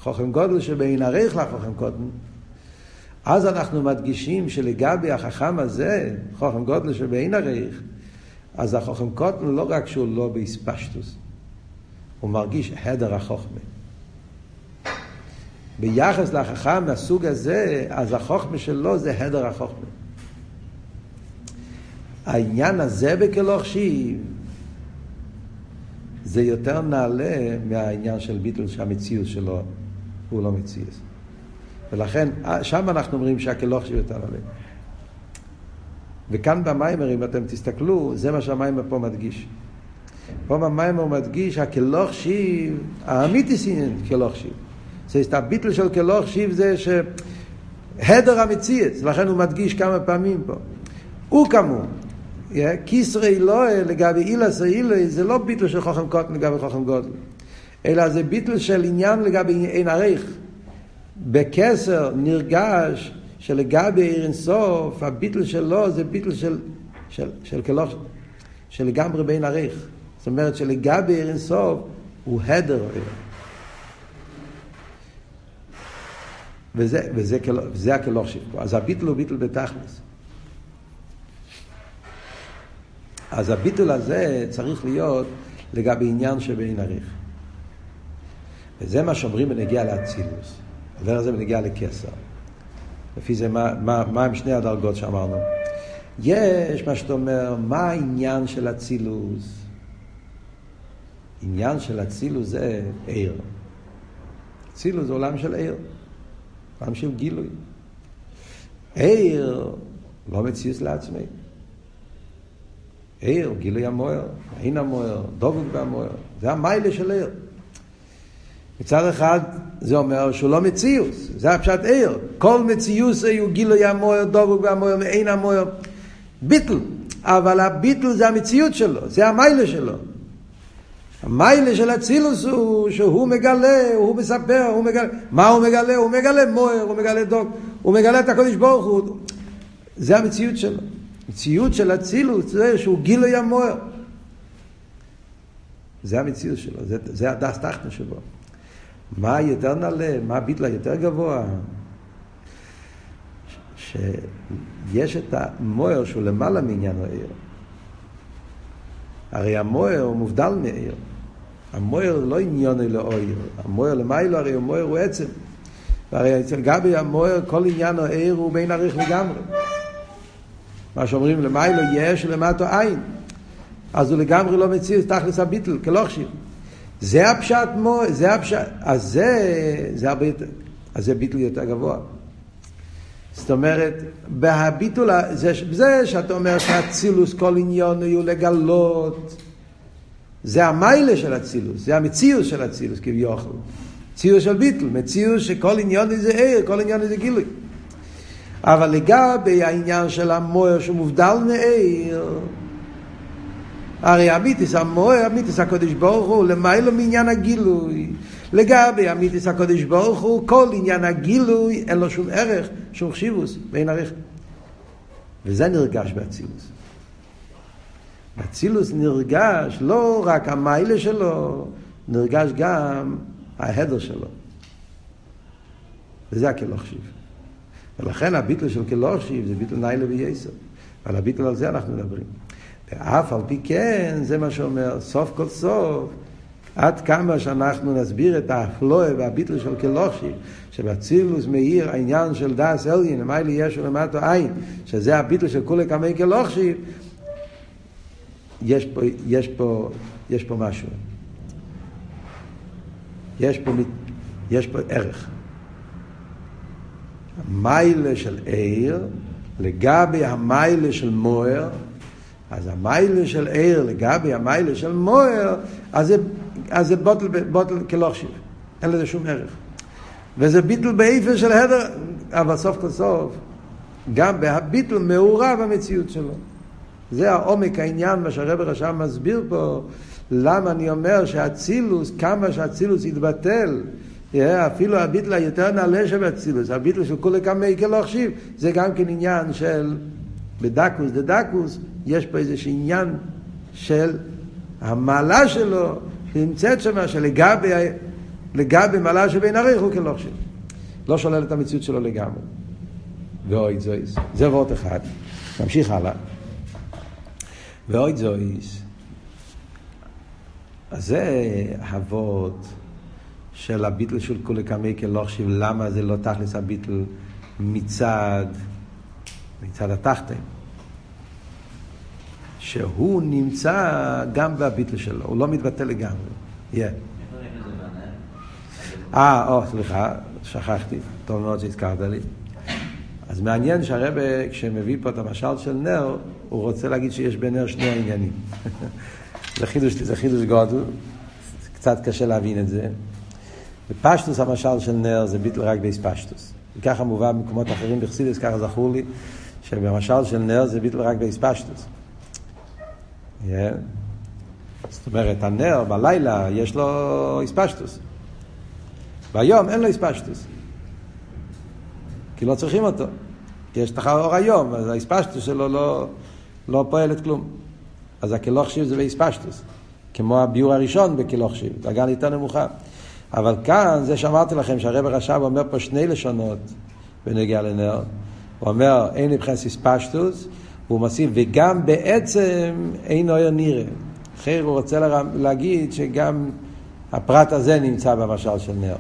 חוכם גודל שבין ערך לחוכם קודם, אז אנחנו מדגישים שלגבי החכם הזה, חוכם גודל שבין ערך, אז החוכם קוטן לא רק שהוא לא באספשטוס, הוא מרגיש הדר החוכמה. ביחס לחכם מהסוג הזה, אז החוכמה שלו זה הדר החוכמה. העניין הזה בכלוך שיב זה יותר נעלה מהעניין של ביטל שהמציאות שלו הוא לא מציאות. ולכן שם אנחנו אומרים שהכלוך שיב יותר נעלה. וכאן במיימר, אם אתם תסתכלו, זה מה שהמיימר פה מדגיש. פה במיימר מדגיש הכלוך שיב, האמיתי סינן כלוך שיב. זה הביטל של כלוך שיב זה שהדר המציאות, לכן הוא מדגיש כמה פעמים פה. הוא כמוהו. כיסרי לא לגבי אילס אילוי זה לא ביטל של חוכם קוטן לגבי חוכם גודל, אלא זה ביטל של עניין לגבי אין עריך. בכסר נרגש שלגבי עיר אינסוף, הביטל שלו זה ביטל של, של, של כלוך, של לגמרי בין עריך. זאת אומרת שלגבי עיר אינסוף הוא הדר עיר. וזה, וזה, וזה הכלוך שלו. אז הביטל הוא ביטל בתכלס. אז הביטול הזה צריך להיות לגבי עניין שבאין עריך. וזה מה שאומרים בנגיע לאצילוס. את זה בנגיע לקסר. לפי זה, מה, מה, מה הם שני הדרגות שאמרנו? יש מה שאתה אומר, מה העניין של אצילוס? עניין של אצילוס זה עיר. אצילוס זה עולם של עיר, עולם של גילוי. עיר לא מציוס לעצמי. עיר, גילוי המוער, אין המוער, דבוק במוער, זה המיילה של עיר. מצד אחד זה אומר שהוא לא מציוס, זה הפשט עיר. כל מציוס הוא גילוי המוער, דבוק במוער, ואין המוער. ביטל, אבל הביטל זה המציאות שלו, זה המיילה שלו. המיילה של אצילוס הוא שהוא מגלה, הוא מספר, הוא מגלה. מה הוא מגלה? הוא מגלה מוער, הוא מגלה דוק, הוא מגלה את הקודש ברוך הוא. זה המציאות שלו. מציאות של אצילוס זה שהוא גילוי המוער. זה המציאות שלו, זה, זה הדס תחתן שבו. מה יותר נעלה, מה הביטלה יותר גבוה? שיש את המוער שהוא למעלה מעניין העיר. הרי המוער הוא מובדל מעיר. המוער לא עניון אלא עיר. המוער למיילו הרי המוער הוא עצם. והרי אצל גבי המוער כל עניין העיר הוא בין עריך לגמרי. מה שאומרים למיילו יש ולמטו אין. אז הוא לגמרי לא מציע תכלס הביטל כלוכשיר. זה הפשט מוער, זה הפשט, אז זה, זה יותר, אז זה ביטל יותר גבוה. זאת אומרת, בהביטול, זה, זה שאתה אומר שהצילוס כל עניון הוא לגלות, זה המיילה של הצילוס, זה המציאוס של הצילוס כביכול. ציוס של ביטל, מציאוס שכל עניון זה עיר, כל עניון זה גילוי. אבל לגבי העניין של המוער שמובדל מעיר, הרי אמיתיס המוער, אמיתיס הקודש ברוך הוא, למיילו מעניין הגילוי. לגבי אמיתיס הקודש ברוך הוא, כל עניין הגילוי, אין לו שום ערך, שום חשיבוס, ואין ערך. וזה נרגש באצילוס. באצילוס נרגש לא רק המיילה שלו, נרגש גם ההדר שלו. וזה הכלוכשיב. ולכן הביטל של כלוכשיב זה ביטל ניילה וייסר. ועל הביטל על זה אנחנו מדברים. ואף על פי כן, זה מה שאומר, סוף כל סוף, עד כמה שאנחנו נסביר את האפלואה והביטל של כלוכשיב, שבצילוס מאיר העניין של דס אליין, למי לי יש ולמטו עין, שזה הביטל של כולי כמי כלוכשיב, יש פה, יש פה, יש פה משהו. יש פה, יש פה ערך. המיילה של עיר, לגבי המיילה של מוער, אז המיילה של עיר לגבי המיילה של מוער, אז זה, אז זה בוטל, בוטל כלוכשיב. אין לזה שום ערך. וזה ביטל באיפן של הדר, אבל סוף כל סוף, גם בהביטל מעורב המציאות שלו. זה העומק העניין, מה שהרבר עכשיו מסביר פה, למה אני אומר שהצילוס, כמה שהצילוס יתבטל, אפילו הביטל היותר נעלה שבאצילוס, הביטל של כולי כמה יקל לא החשיב, זה גם כן עניין של בדקוס דדקוס, יש פה איזה עניין של המעלה שלו, שנמצאת שם, שלגבי לגבי מעלה שבין עריך הוא כלא חשיב. לא שולל את המציאות שלו לגמרי. ואוי זויס, זה וורט אחד. נמשיך הלאה. ואוי זויס, אז זה אבות של הביטל של כולי קמי כלוכשיב, למה זה לא תכלס הביטל מצד, מצד התחתן. שהוא נמצא גם בביטל שלו, הוא לא מתבטא לגמרי. Yeah. אה, או, סליחה, שכחתי, טוב מאוד שהזכרת לי. אז מעניין שהרבה, כשמביא פה את המשל של נר, הוא רוצה להגיד שיש בנר שני העניינים. זה חידוש, זה חידוש גודל, קצת קשה להבין את זה. בפשטוס המשל של נר זה ביטל רק באספשטוס. וככה מובא במקומות אחרים בחסידס, ככה זכור לי, שבמשל של נר זה ביטל רק באספשטוס. Yeah. זאת אומרת, הנר בלילה יש לו אספשטוס. ביום אין לו אספשטוס. כי לא צריכים אותו. יש לך אור היום, אז האספשטוס שלו לא, לא פועלת כלום. אז הקלוכשיב זה באספשטוס. כמו הביור הראשון בקלוכשיב, דרגה יותר נמוכה. אבל כאן, זה שאמרתי לכם שהרב הרש"ב אומר פה שני לשונות בנגיע לנר. הוא אומר, אין מבחינת אספשטוס, והוא מוסיף, וגם בעצם אין אויר נראה. אחר הוא רוצה להגיד שגם הפרט הזה נמצא במשל של נר.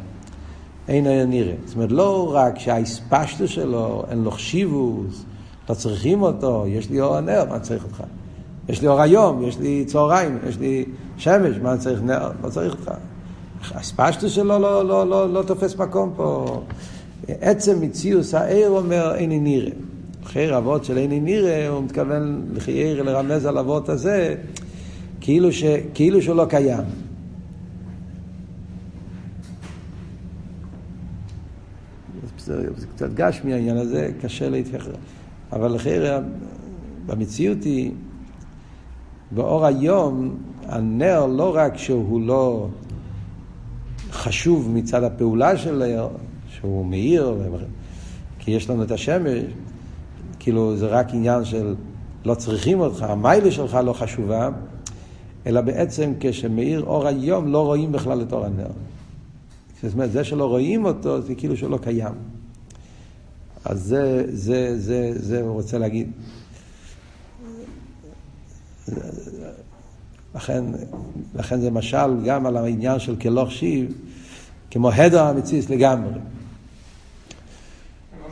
אין נר נראה. זאת אומרת, לא רק שהאספשטו שלו, אין לו חשיבוס, לא צריכים אותו, יש לי אור הנר, מה צריך אותך? יש לי אור היום, יש לי צהריים, יש לי שמש, מה צריך נר? לא צריך אותך. האספשטו שלו לא, לא, לא, לא תופס מקום פה. עצם מציאוס העיר אומר איני נראה. אחרי אבות של איני נראה, הוא מתכוון לחייר לרמז על אבות הזה, כאילו, ש, כאילו שהוא לא קיים. זה, קצת גשמי העניין הזה, קשה להתייחס. אבל אחרי, במציאות היא, באור היום, הנר לא רק שהוא לא חשוב מצד הפעולה של העיר, שהוא מאיר, כי יש לנו את השמש, כאילו זה רק עניין של לא צריכים אותך, המיילה שלך לא חשובה, אלא בעצם כשמאיר אור היום לא רואים בכלל את אור הנר. זאת אומרת, זה שלא רואים אותו זה כאילו שהוא לא קיים. אז זה, זה, זה, זה הוא רוצה להגיד. לכן, לכן זה משל גם על העניין של כלוך שיב, כמו הדר המציץ לגמרי.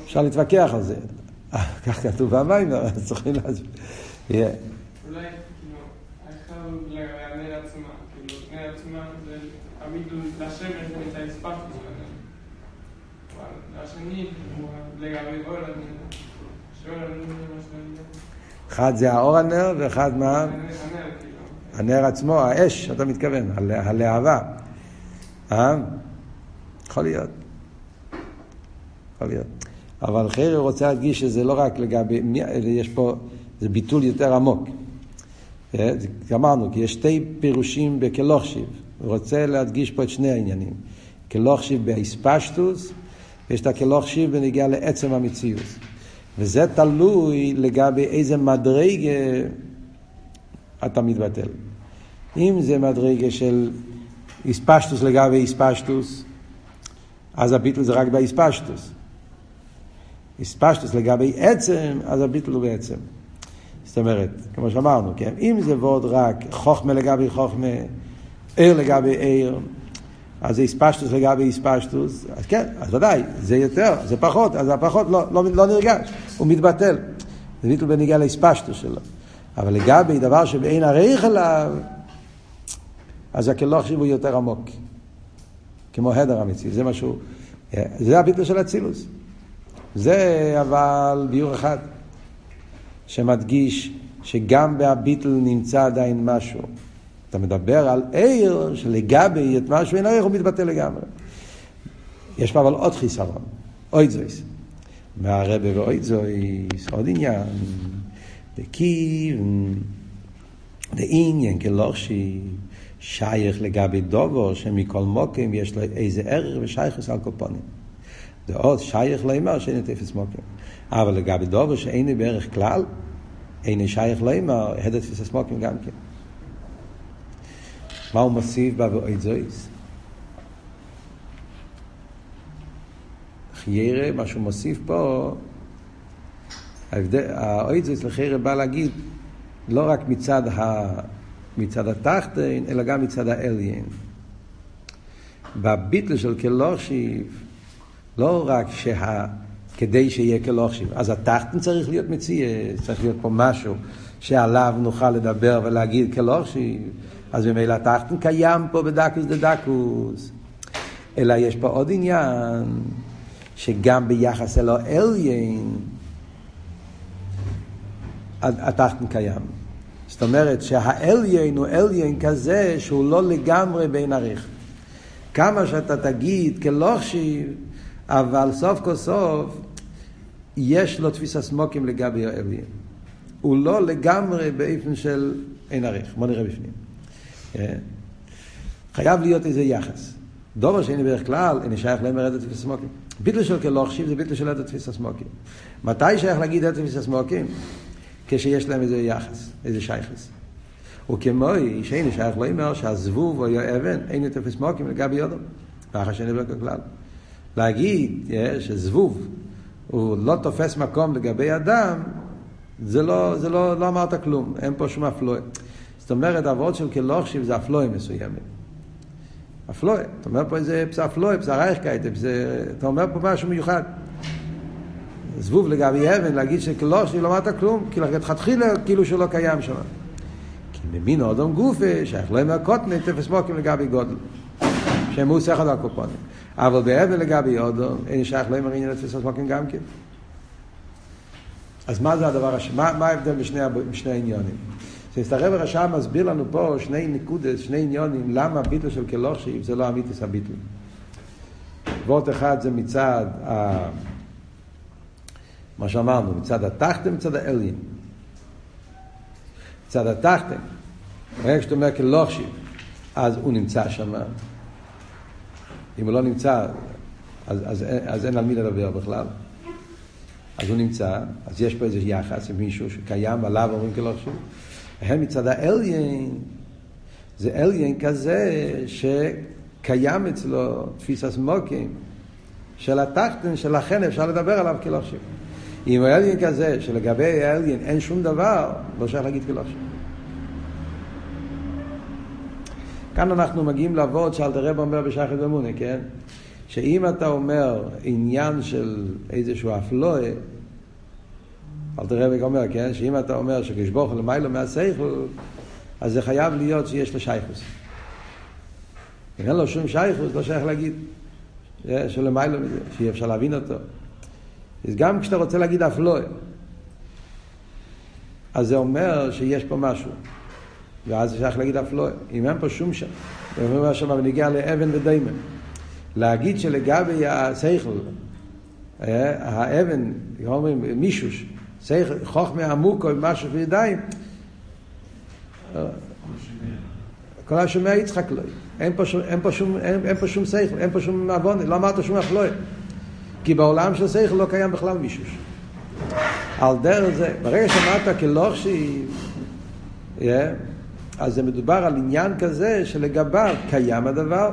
אפשר להתווכח על זה. כך כתוב במים, אז צריכים להסביר. אולי, כאילו, האחד לנר עצמה, כאילו, נר עצמה זה תמיד לשמש את האספקט שלנו. אבל השני הוא אחד זה האור הנר ואחד מה? הנר, עצמו, האש, אתה מתכוון, הלה- הלהבה. אה? יכול להיות. יכול להיות. אבל חיירי רוצה להדגיש שזה לא רק לגבי, יש פה, זה ביטול יותר עמוק. אה, אמרנו, כי יש שתי פירושים בכלוכשיב. הוא רוצה להדגיש פה את שני העניינים. כלוכשיב באספשטוס, ויש את הכלוכשיב בנגיעה לעצם המציאות. וזה תלוי לגבי איזה מדרגה אתה מתבטל. אם זה מדרגה של איספשטוס לגבי איספשטוס, אז הביטול זה רק באיספשטוס. איספשטוס לגבי עצם, אז הביטול הוא בעצם. זאת אומרת, כמו שאמרנו, כן? אם זה ועוד רק חוכמה לגבי חוכמה, עיר לגבי עיר, אז זה איספשטוס לגבי איספשטוס, אז כן, אז ודאי, זה יותר, זה פחות, אז הפחות לא, לא, לא נרגש, הוא מתבטל. זה ביטול בניגיע לאיספשטוס שלו. אבל לגבי דבר שבאין עריך אליו, אז הכלוך הוא יותר עמוק. כמו הדר המציאות, זה משהו, זה הביטול של אצילוס. זה אבל ביור אחד, שמדגיש שגם בהביטל נמצא עדיין משהו. אתה מדבר על עיר שלגבי את משהו אין ערך הוא מתבטא לגמרי. יש פה אבל עוד חיסרון, אוי זויס. מהרבה ואוי זויס, עוד עניין. דקיב, לעניין כלושי, שייך לגבי דובו, שמכל מוקם יש לו איזה ערך ושייכס על קופונים. זה עוד שייך לאמר שאין תפס מוקם. אבל לגבי דובו שאין בערך כלל, אין שייך לאמר, הדת תפס מוקם גם כן. מה הוא מוסיף ואוי זויס? חיירה, מה שהוא מוסיף פה, ההבדל, האוי זויס לחיירה בא להגיד, לא רק מצד, ה, מצד התחתן, אלא גם מצד האליין. בביטל של כלושיב, לא רק שה... כדי שיהיה כלוכשיב. אז התחתן צריך להיות מציע, צריך להיות פה משהו שעליו נוכל לדבר ולהגיד כלוכשיב. אז ממילא התחתן קיים פה בדקוס דה דקוס. אלא יש פה עוד עניין, שגם ביחס אלו אליין, התחתן קיים. זאת אומרת שהאליין הוא אליין כזה שהוא לא לגמרי בין עריך. כמה שאתה תגיד כלוכשיב, אבל סוף כל סוף יש לו תפיסה סמוקים לגבי האליין. הוא לא לגמרי באופן של אין עריך. בוא נראה בפנים. חייב להיות איזה יחס. דובר שאין בדרך כלל, אני שייך להם לרדת תפיסה סמוקים. ביטל של כלוכשיב זה ביטל של רדת תפיסה סמוקים. מתי שייך להגיד רדת תפיסה סמוקים? כשיש להם איזה יחס, איזה שייכס. וכמו שאין שייך לא אומר שהזבוב או אבן אין תופס מוקים לגבי יודו. ואחר שאין בדרך כלל. להגיד שזבוב הוא לא תופס מקום לגבי אדם, זה לא, זה לא, לא אמרת כלום, אין פה שום אפלואה. זאת אומרת, הוורד של כלוכשיב זה אפלואה מסוימת. אפלואה, אתה אומר פה איזה פס אפלואה, פס הרייכקייט, אתה אומר פה משהו מיוחד. זבוב לגבי אבן, להגיד שכלוכשיב לא אמרת כלום, כי לכתחילה כאילו שלא קיים שם. כי ממין אודום גופה, שייך אומר קוטנה, תפס מוקים לגבי גודל. שהם הוא שכל הקופונים. אבל באבן לגבי אודום, אין שייך אומר עניין לתפסות מוקים גם כן. אז מה זה הדבר השני? מה, מה ההבדל בשני, בשני העניונים? כשהסתרב הרשע מסביר לנו פה שני נקודות, שני עניונים, למה ביטל של כלוכשיב זה לא אמיתיס הביטל. וורט אחד זה מצד ה... מה שאמרנו, מצד התחתן, מצד האליין. מצד התחתן, ברגע שאתה אומר כלוכשיב, אז הוא נמצא שם. אם הוא לא נמצא, אז, אז, אז אין על מי לדבר בכלל. אז הוא נמצא, אז יש פה איזה יחס עם מישהו שקיים עליו אומרים כלוכשיב. הם מצד האליין, זה אליין כזה שקיים אצלו תפיסת מוקים של התחתן, שלכן אפשר לדבר עליו כלוכשיב. אם האליין כזה, שלגבי האליין אין שום דבר, לא שייך להגיד כלוכשיב. כאן אנחנו מגיעים לעבוד שאלתר רב אומר בשחד אמונה, כן? שאם אתה אומר עניין של איזשהו אפלואה, אלתר רבי אומר, כן, שאם אתה אומר שכשבוך למיילו מהסייכל, אז זה חייב להיות שיש לו שייכוס. אם אין לו שום שייכוס, לא שייך להגיד שלמיילו מזה, שאי אפשר להבין אותו. אז גם כשאתה רוצה להגיד אפלואה, אז זה אומר שיש פה משהו. ואז שייך להגיד אפלואה. אם אין פה שום שם, זה אומר שם בנגיע לאבן ודיימן. להגיד שלגבי השכל, האבן, אומרים מישוש, חוכמה עמוקו, משהו בידיים, כל השומע יצחק לא. אין פה שום, אין פה שום, אין, אין פה שום שכל, אין פה שום עוון, לא אמרת שום אפלואה. כי בעולם של שכל לא קיים בכלל מישוש. על דרך זה, ברגע שאמרת כלוכשי, yeah, אז זה מדובר על עניין כזה שלגביו קיים הדבר,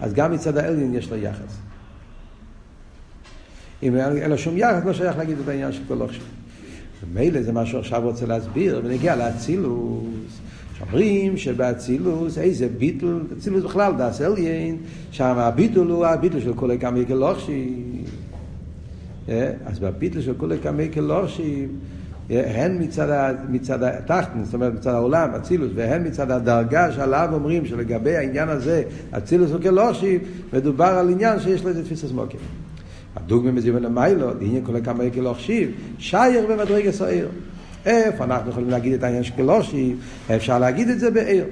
אז גם מצד האליין יש לו יחס. אם אין לו שום יחס, לא שייך להגיד את העניין של כלוכשי. ומילא זה מה שהוא עכשיו רוצה להסביר, ונגיע לאצילוס. שאומרים שבאצילוס, איזה ביטל, אצילוס בכלל, דאס אליין, שם הביטול הוא הביטול של כולי כמי כלושי. אז בביטול של כולי כמי כלושי, הן מצד, מצד התחתן, זאת אומרת מצד העולם, אצילוס, והן מצד הדרגה שעליו אומרים שלגבי העניין הזה, אצילוס הוא כלושי, מדובר על עניין שיש לו איזה תפיסה מוקים. הדוגמא מזיבן למיילו, לעניין כל כמה יקל להחשיב, שייר במדרגה סעיר. איפה אנחנו יכולים להגיד את העניין של כלושי? אפשר להגיד את זה בעיר.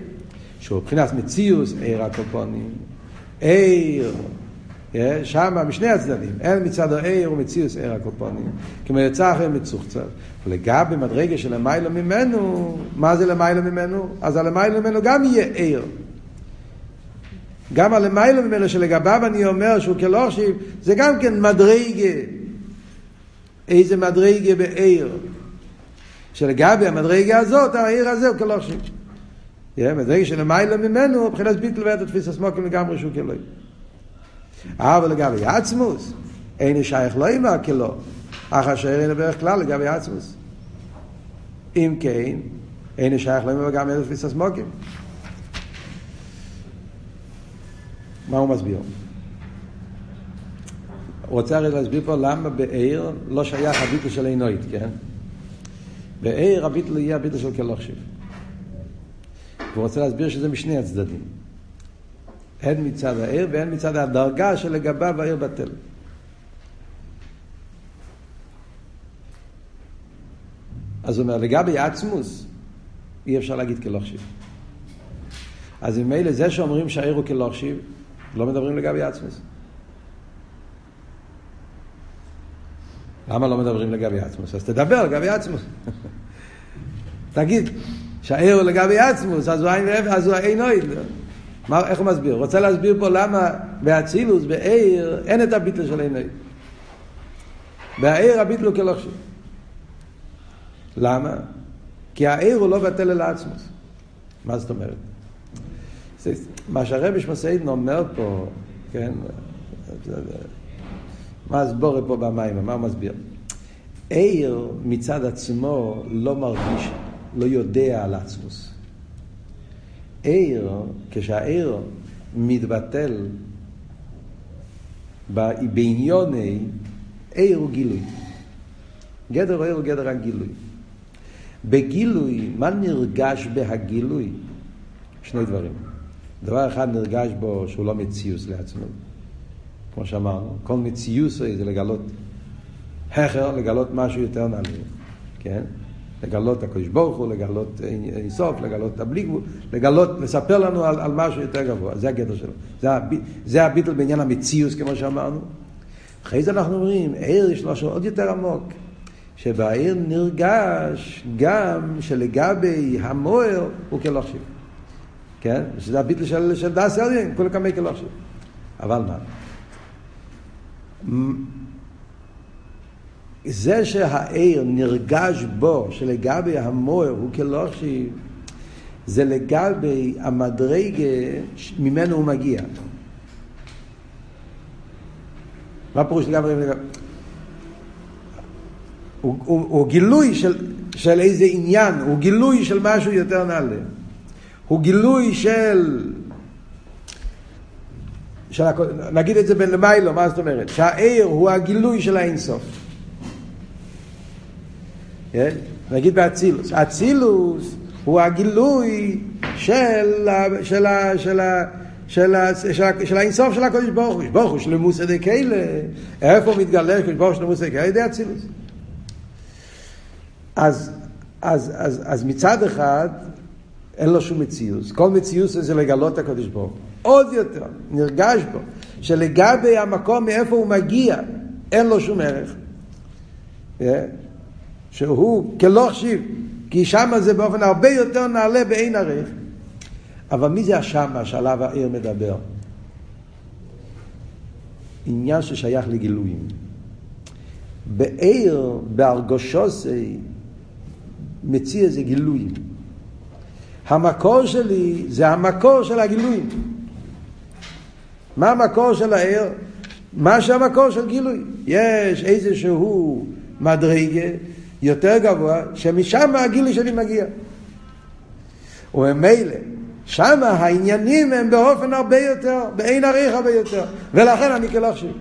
שהוא מבחינת מציאוס עיר הקופונים. עיר, שם משני הצדדים, אין מצד העיר ומציאוס עיר הקופונים. כמו יצא אחרי מצוחצר. ולגבי מדרגה של למיילו ממנו, מה זה למיילו ממנו? אז הלמיילו ממנו גם יהיה עיר. גם הלמיילו ממנו שלגביו אני אומר שהוא כלושיב, זה גם כן מדרגה. איזה מדרגה בעיר. שלגבי המדרגה הזאת, העיר הזה הוא כלושיב. מדרגה שלמיילו ממנו, מבחינת ביטל ואת התפיס הסמוקים לגמרי שהוא כלוי. אבל לגבי עצמוס, אין שייך לא אימה כלו, אך אשר אין בערך כלל לגבי עצמוס. אם כן, אין שייך לא אימה גם את התפיס הסמוקים. מה הוא מסביר? הוא רוצה הרי להסביר פה למה בעיר לא שייך הביטל של עינוית, כן? בעיר הביטל יהיה הביטל של כלוכשיב. הוא רוצה להסביר שזה משני הצדדים. הן מצד העיר והן מצד הדרגה שלגביו העיר בטל. אז הוא אומר, לגבי עצמוס, אי אפשר להגיד כלוכשיב. אז ממילא זה שאומרים שהעיר הוא כלוכשיב, לא מדברים לגבי עצמוס. למה לא מדברים לגבי עצמוס? אז תדבר לגבי עצמוס. תגיד, שהעיר הוא לגבי עצמוס, אז הוא אין ואפס, אז הוא אין אוהד. איך הוא מסביר? הוא רוצה להסביר פה למה באצילוס, בעיר, אין את הביטל של אין אוהד. בעיר הביטל הוא כלוכשיב. למה? כי העיר הוא לא בטל אל עצמוס. מה זאת אומרת? מה שהרבי שמסעידן אומר פה, כן, מה הסבורת פה במים, מה הוא מסביר? עיר מצד עצמו לא מרגיש, לא יודע על עצמוס. עיר, כשהעיר מתבטל בעניוני, עיר הוא גילוי. גדר העיר הוא גדר הגילוי. בגילוי, מה נרגש בהגילוי? שני דברים. דבר אחד נרגש בו שהוא לא מציוס לעצמו. כמו שאמרנו, כל מציוס זה לגלות הכר, לגלות משהו יותר נעלה, כן? לגלות הקדוש ברוך הוא, לגלות אינסוף, לגלות הבלי גבול, לגלות, לספר לנו על, על משהו יותר גבוה, זה הגדר שלו. זה, הב, זה הביטל בעניין המציוס, כמו שאמרנו. אחרי זה אנחנו אומרים, עיר יש משהו עוד יותר עמוק, שבעיר נרגש גם שלגבי המוער הוא כלא חשיב. כן? שזה הביטל של, של דס אלין, כולי כלא חשיב. אבל מה? זה שהעיר נרגש בו, שלגבי המוער הוא כלוכשי, זה לגבי המדרגה ממנו הוא מגיע. מה פירוש לגבי... הוא, הוא, הוא גילוי של, של איזה עניין, הוא גילוי של משהו יותר נעלה. הוא גילוי של... של נגיד את זה בין למיילו, מה זאת אומרת? שהעיר הוא הגילוי של האינסוף. כן? נגיד באצילוס. אצילוס הוא הגילוי של, של, של, של, של האינסוף של הקודש ברוך הוא. ברוך הוא שלמוסא דקיילה. איפה מתגלה קודש ברוך הוא שלמוסא דקיילה? ידי אצילוס. אז, אז, אז, אז מצד אחד אין לו שום מציאות. כל מציאות זה לגלות את הקודש ברוך הוא. עוד יותר, נרגש בו, שלגבי המקום מאיפה הוא מגיע, אין לו שום ערך. Yeah. שהוא כלא חשיב, כי שמה זה באופן הרבה יותר נעלה בעין ערך. אבל מי זה השמה שעליו העיר מדבר? עניין ששייך לגילויים. בעיר, בהרגושוסי, מציא איזה גילויים. המקור שלי זה המקור של הגילויים. מה המקור של העיר? מה שהמקור של גילוי. יש איזשהו מדרגה יותר גבוה, שמשם הגילוי שלי מגיע. וממילא, שם העניינים הם באופן הרבה יותר, באין עריך הרבה יותר, ולכן אני כלא חושב.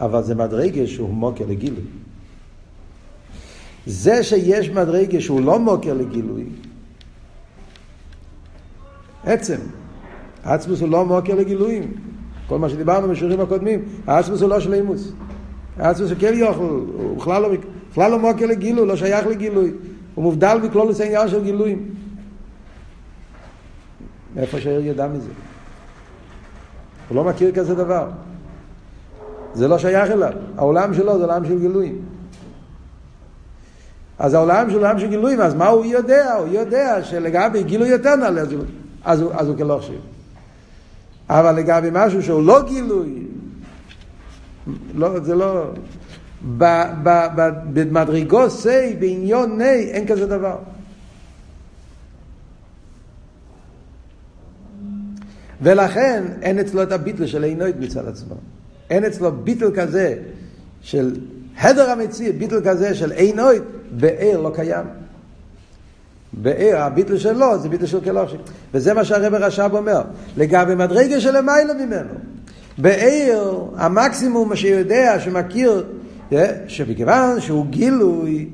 אבל זה מדרגה שהוא מוקר לגילוי. זה שיש מדרגה שהוא לא מוקר לגילוי, עצם, עצמוס הוא לא מוקר לגילויים. כל מה שדיברנו בשיעורים הקודמים, העצמוס הוא לא של אימוס. עצמוס הוא כן יוכל, הוא בכלל לא, בכלל לא מוקר לגילוי, לא שייך לגילוי. הוא מובדל מכלול העניין של גילויים. מאיפה שהעיר ידע מזה? הוא לא מכיר כזה דבר. זה לא שייך אליו. העולם שלו זה עולם של גילויים. אז העולם של עולם של גילויים, אז מה הוא יודע? הוא יודע שלגבי גילוי יותר נעלה, אז אז הוא, אז הוא כלא חושב. אבל לגבי משהו שהוא לא גילוי, לא, זה לא... במדרגו סי, בעניון ני, אין כזה דבר. ולכן אין אצלו את הביטל של עינוית מצד עצמו. אין אצלו ביטל כזה של הדר המציא, ביטל כזה של עינוית, בעיר לא קיים. בעיר, הביטל שלו זה ביטל של כלושים. וזה מה שהרבר רש"ב אומר, לגבי מדרגה של למעלה ממנו. בעיר, המקסימום שיודע, שמכיר, אה, שבכיוון שהוא גילוי,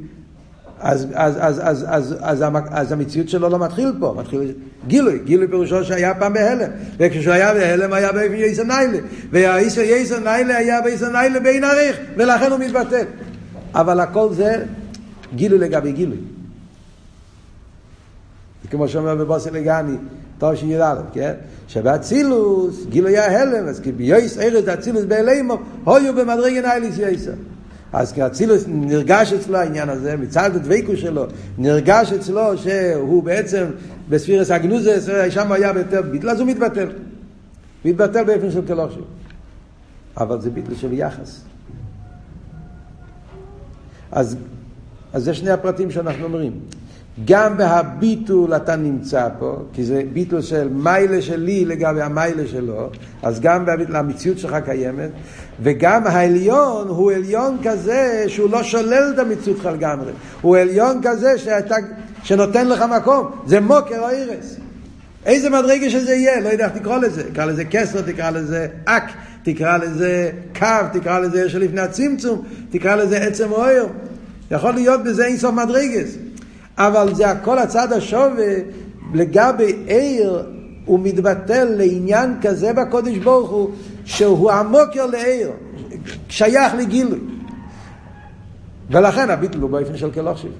אז, אז, אז, אז, אז, אז, אז המציאות שלו לא מתחיל פה, מתחיל גילוי, גילוי פירושו שהיה פעם בהלם, וכשהוא היה בהלם היה באופן יסר ניילה, והאיסר יסר ניילה היה ביסר ניילה בין עריך, ולכן הוא מתבטל. אבל הכל זה גילוי לגבי גילוי. כמו שאומר בבוסי לגני, תור שי"א, כן? שבאצילוס, גילוי ההלם, אז כי ביועס ארז אצילוס באלימו, הויו במדרגן אייליס יועסה. אז כי אצילוס נרגש אצלו העניין הזה, מצד הדבקו שלו, נרגש אצלו שהוא בעצם בספירס הגנוזס, שם היה ביותר ביטל, אז הוא מתבטל. מתבטל באופן של כלושים. אבל זה ביטל של יחס. אז, אז זה שני הפרטים שאנחנו אומרים. גם בהביטול אתה נמצא פה, כי זה ביטול של מיילה שלי לגבי המיילה שלו, אז גם בהביטול המציאות שלך קיימת, וגם העליון הוא עליון כזה שהוא לא שולל את המציאות שלך לגמרי, הוא עליון כזה שאתה, שנותן לך מקום, זה מוקר או אירס. איזה מדרגה שזה יהיה, לא יודע איך תקרא לזה, תקרא לזה כסר, תקרא לזה אק, תקרא לזה קו, תקרא לזה שלפני הצמצום, תקרא לזה עצם אויר. יכול להיות בזה אינסוף מדרגס. אבל זה הכל הצד השווה לגבי עיר, הוא מתבטל לעניין כזה בקודש ברוך הוא, שהוא המוקר לעיר, שייך לגילוי. ולכן הביטול הוא באופן של כלוכשיב.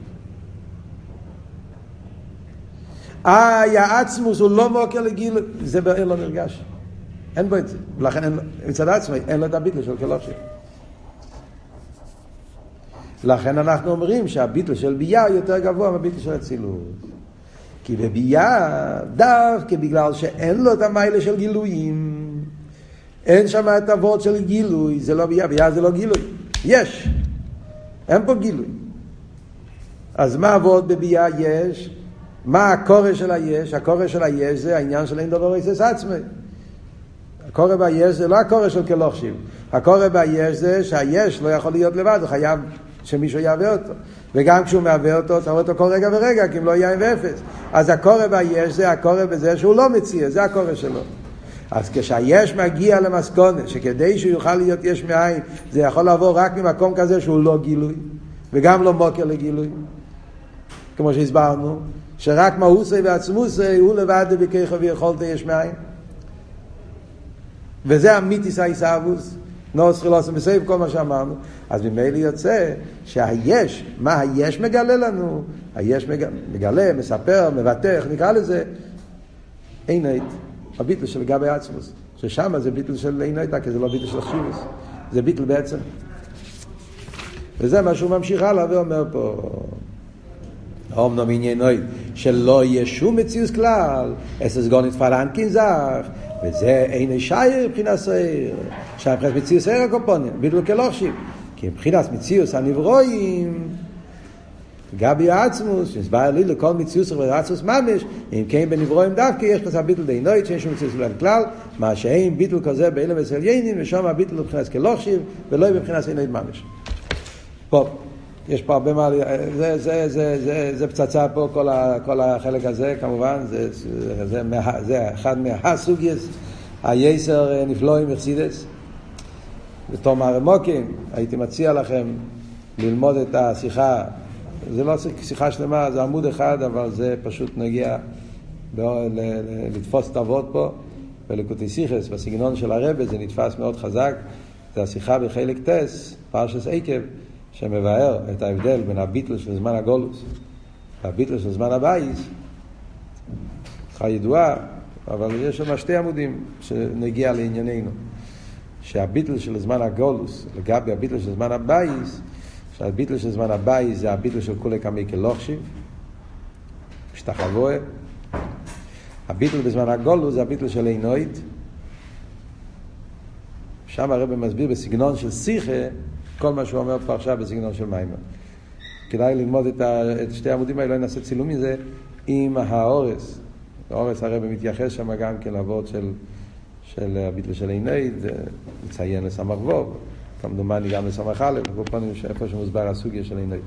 איי, העצמוס הוא לא מוקר לגילוי, זה בעיר לא נרגש. אין בו את זה. ולכן אין, מצד עצמי אין לו את הביטול של כלוכשיב. לכן אנחנו אומרים שהביטל של ביה יותר גבוה מהביטל של אצילות. כי בביה, דווקא בגלל שאין לו את המיילה של גילויים, אין שם את הוורד של גילוי, זה לא ביה, ביה זה לא גילוי. יש, אין פה גילוי. אז מה הוורד בביה יש? מה הקורא של היש? הקורא של היש זה העניין של אין דבר איסס עצמי. הקורא ביש זה לא הקורא של כלוכשיב. הקורא ביש זה שהיש לא יכול להיות לבד, הוא חייב שמישהו יהווה אותו. וגם כשהוא מהווה אותו, צריך אותו כל רגע ורגע, כי אם לא עם ואפס. אז הקורא ביש זה הקורא בזה שהוא לא מציע, זה הקורא שלו. אז כשהיש מגיע למסכונת, שכדי שהוא יוכל להיות יש מאין, זה יכול לבוא רק ממקום כזה שהוא לא גילוי, וגם לא מוקר לגילוי. כמו שהסברנו, שרק מהוסי ועצמוסי הוא לבד בכיכו ויכולת יש מאין. וזה המיתיס האיסאוווס. נוס חילוסם בסייב, כל מה שאמרנו. אז ממילא יוצא שהיש, מה היש מגלה לנו? היש מגלה, מגלה מספר, מבטא, איך נקרא לזה? עינית, הביטל של גבי עצמוס. ששם זה ביטל של עינית, כי זה לא ביטל של חשיבוס. זה ביטל בעצם. וזה מה שהוא ממשיך הלאה ואומר פה. אומנם עניינוי שלא יהיה שום מציאות כלל, אסס גונית פרנקין זך, וזה אין שייר מבחינת סעיר, שם מבחינת מציאות סעיר הקופונים, ביטלו כלוכשיב, כי מבחינת מציאות הנברואים, גבי עצמוס, נסבר לי לכל מציאות סעיר ועצמוס ממש, אם כן בנברואים דווקא יש כזה ביטל דינוי, שאין שום מציאות סעיר כלל, מה שאין ביטל כזה באלה ואצל יינים, ושם הביטל מבחינת כלוכשיב, ולא מבחינת סעיר ממש. פה. יש פה הרבה מה... זה, זה, זה, זה, זה פצצה פה, כל, ה, כל החלק הזה, כמובן, זה, זה, זה, מה, זה אחד מהסוגייס, היסר נפלואים אכסידס. בתור מערמוקים, הייתי מציע לכם ללמוד את השיחה, זה לא שיחה שלמה, זה עמוד אחד, אבל זה פשוט נגיע לתפוס את הבאות פה, ולקוטי סיכס, בסגנון של הרבי, זה נתפס מאוד חזק. זה השיחה בחלק טס, פרשס עקב. שמבאר את ההבדל בין הביטל של זמן הגולוס והביטל של זמן הבייס, שיחה ידועה, אבל יש שם שתי עמודים שנגיע לענייננו. שהביטל של זמן הגולוס, לגבי הביטל של זמן הבייס, שהביטל של זמן הבייס זה הביטל של כולא קמיה כלא חשיב, משתחווה. הביטל בזמן הגולוס זה הביטל של עינוית. שם הרבי מסביר בסגנון של שיחה כל מה שהוא אומר פה עכשיו בסגנון של מיימר. כדאי ללמוד את, ה, את שתי העמודים האלה, לא נעשה צילום מזה, עם ההערס. ההערס הרי מתייחס שם גם כן לאבות של, של הביטל של עיני, מציין לסמ"ך ווב, כמדומני גם לסמ"ך א', איפה שמוסבר הסוגיה של עיני.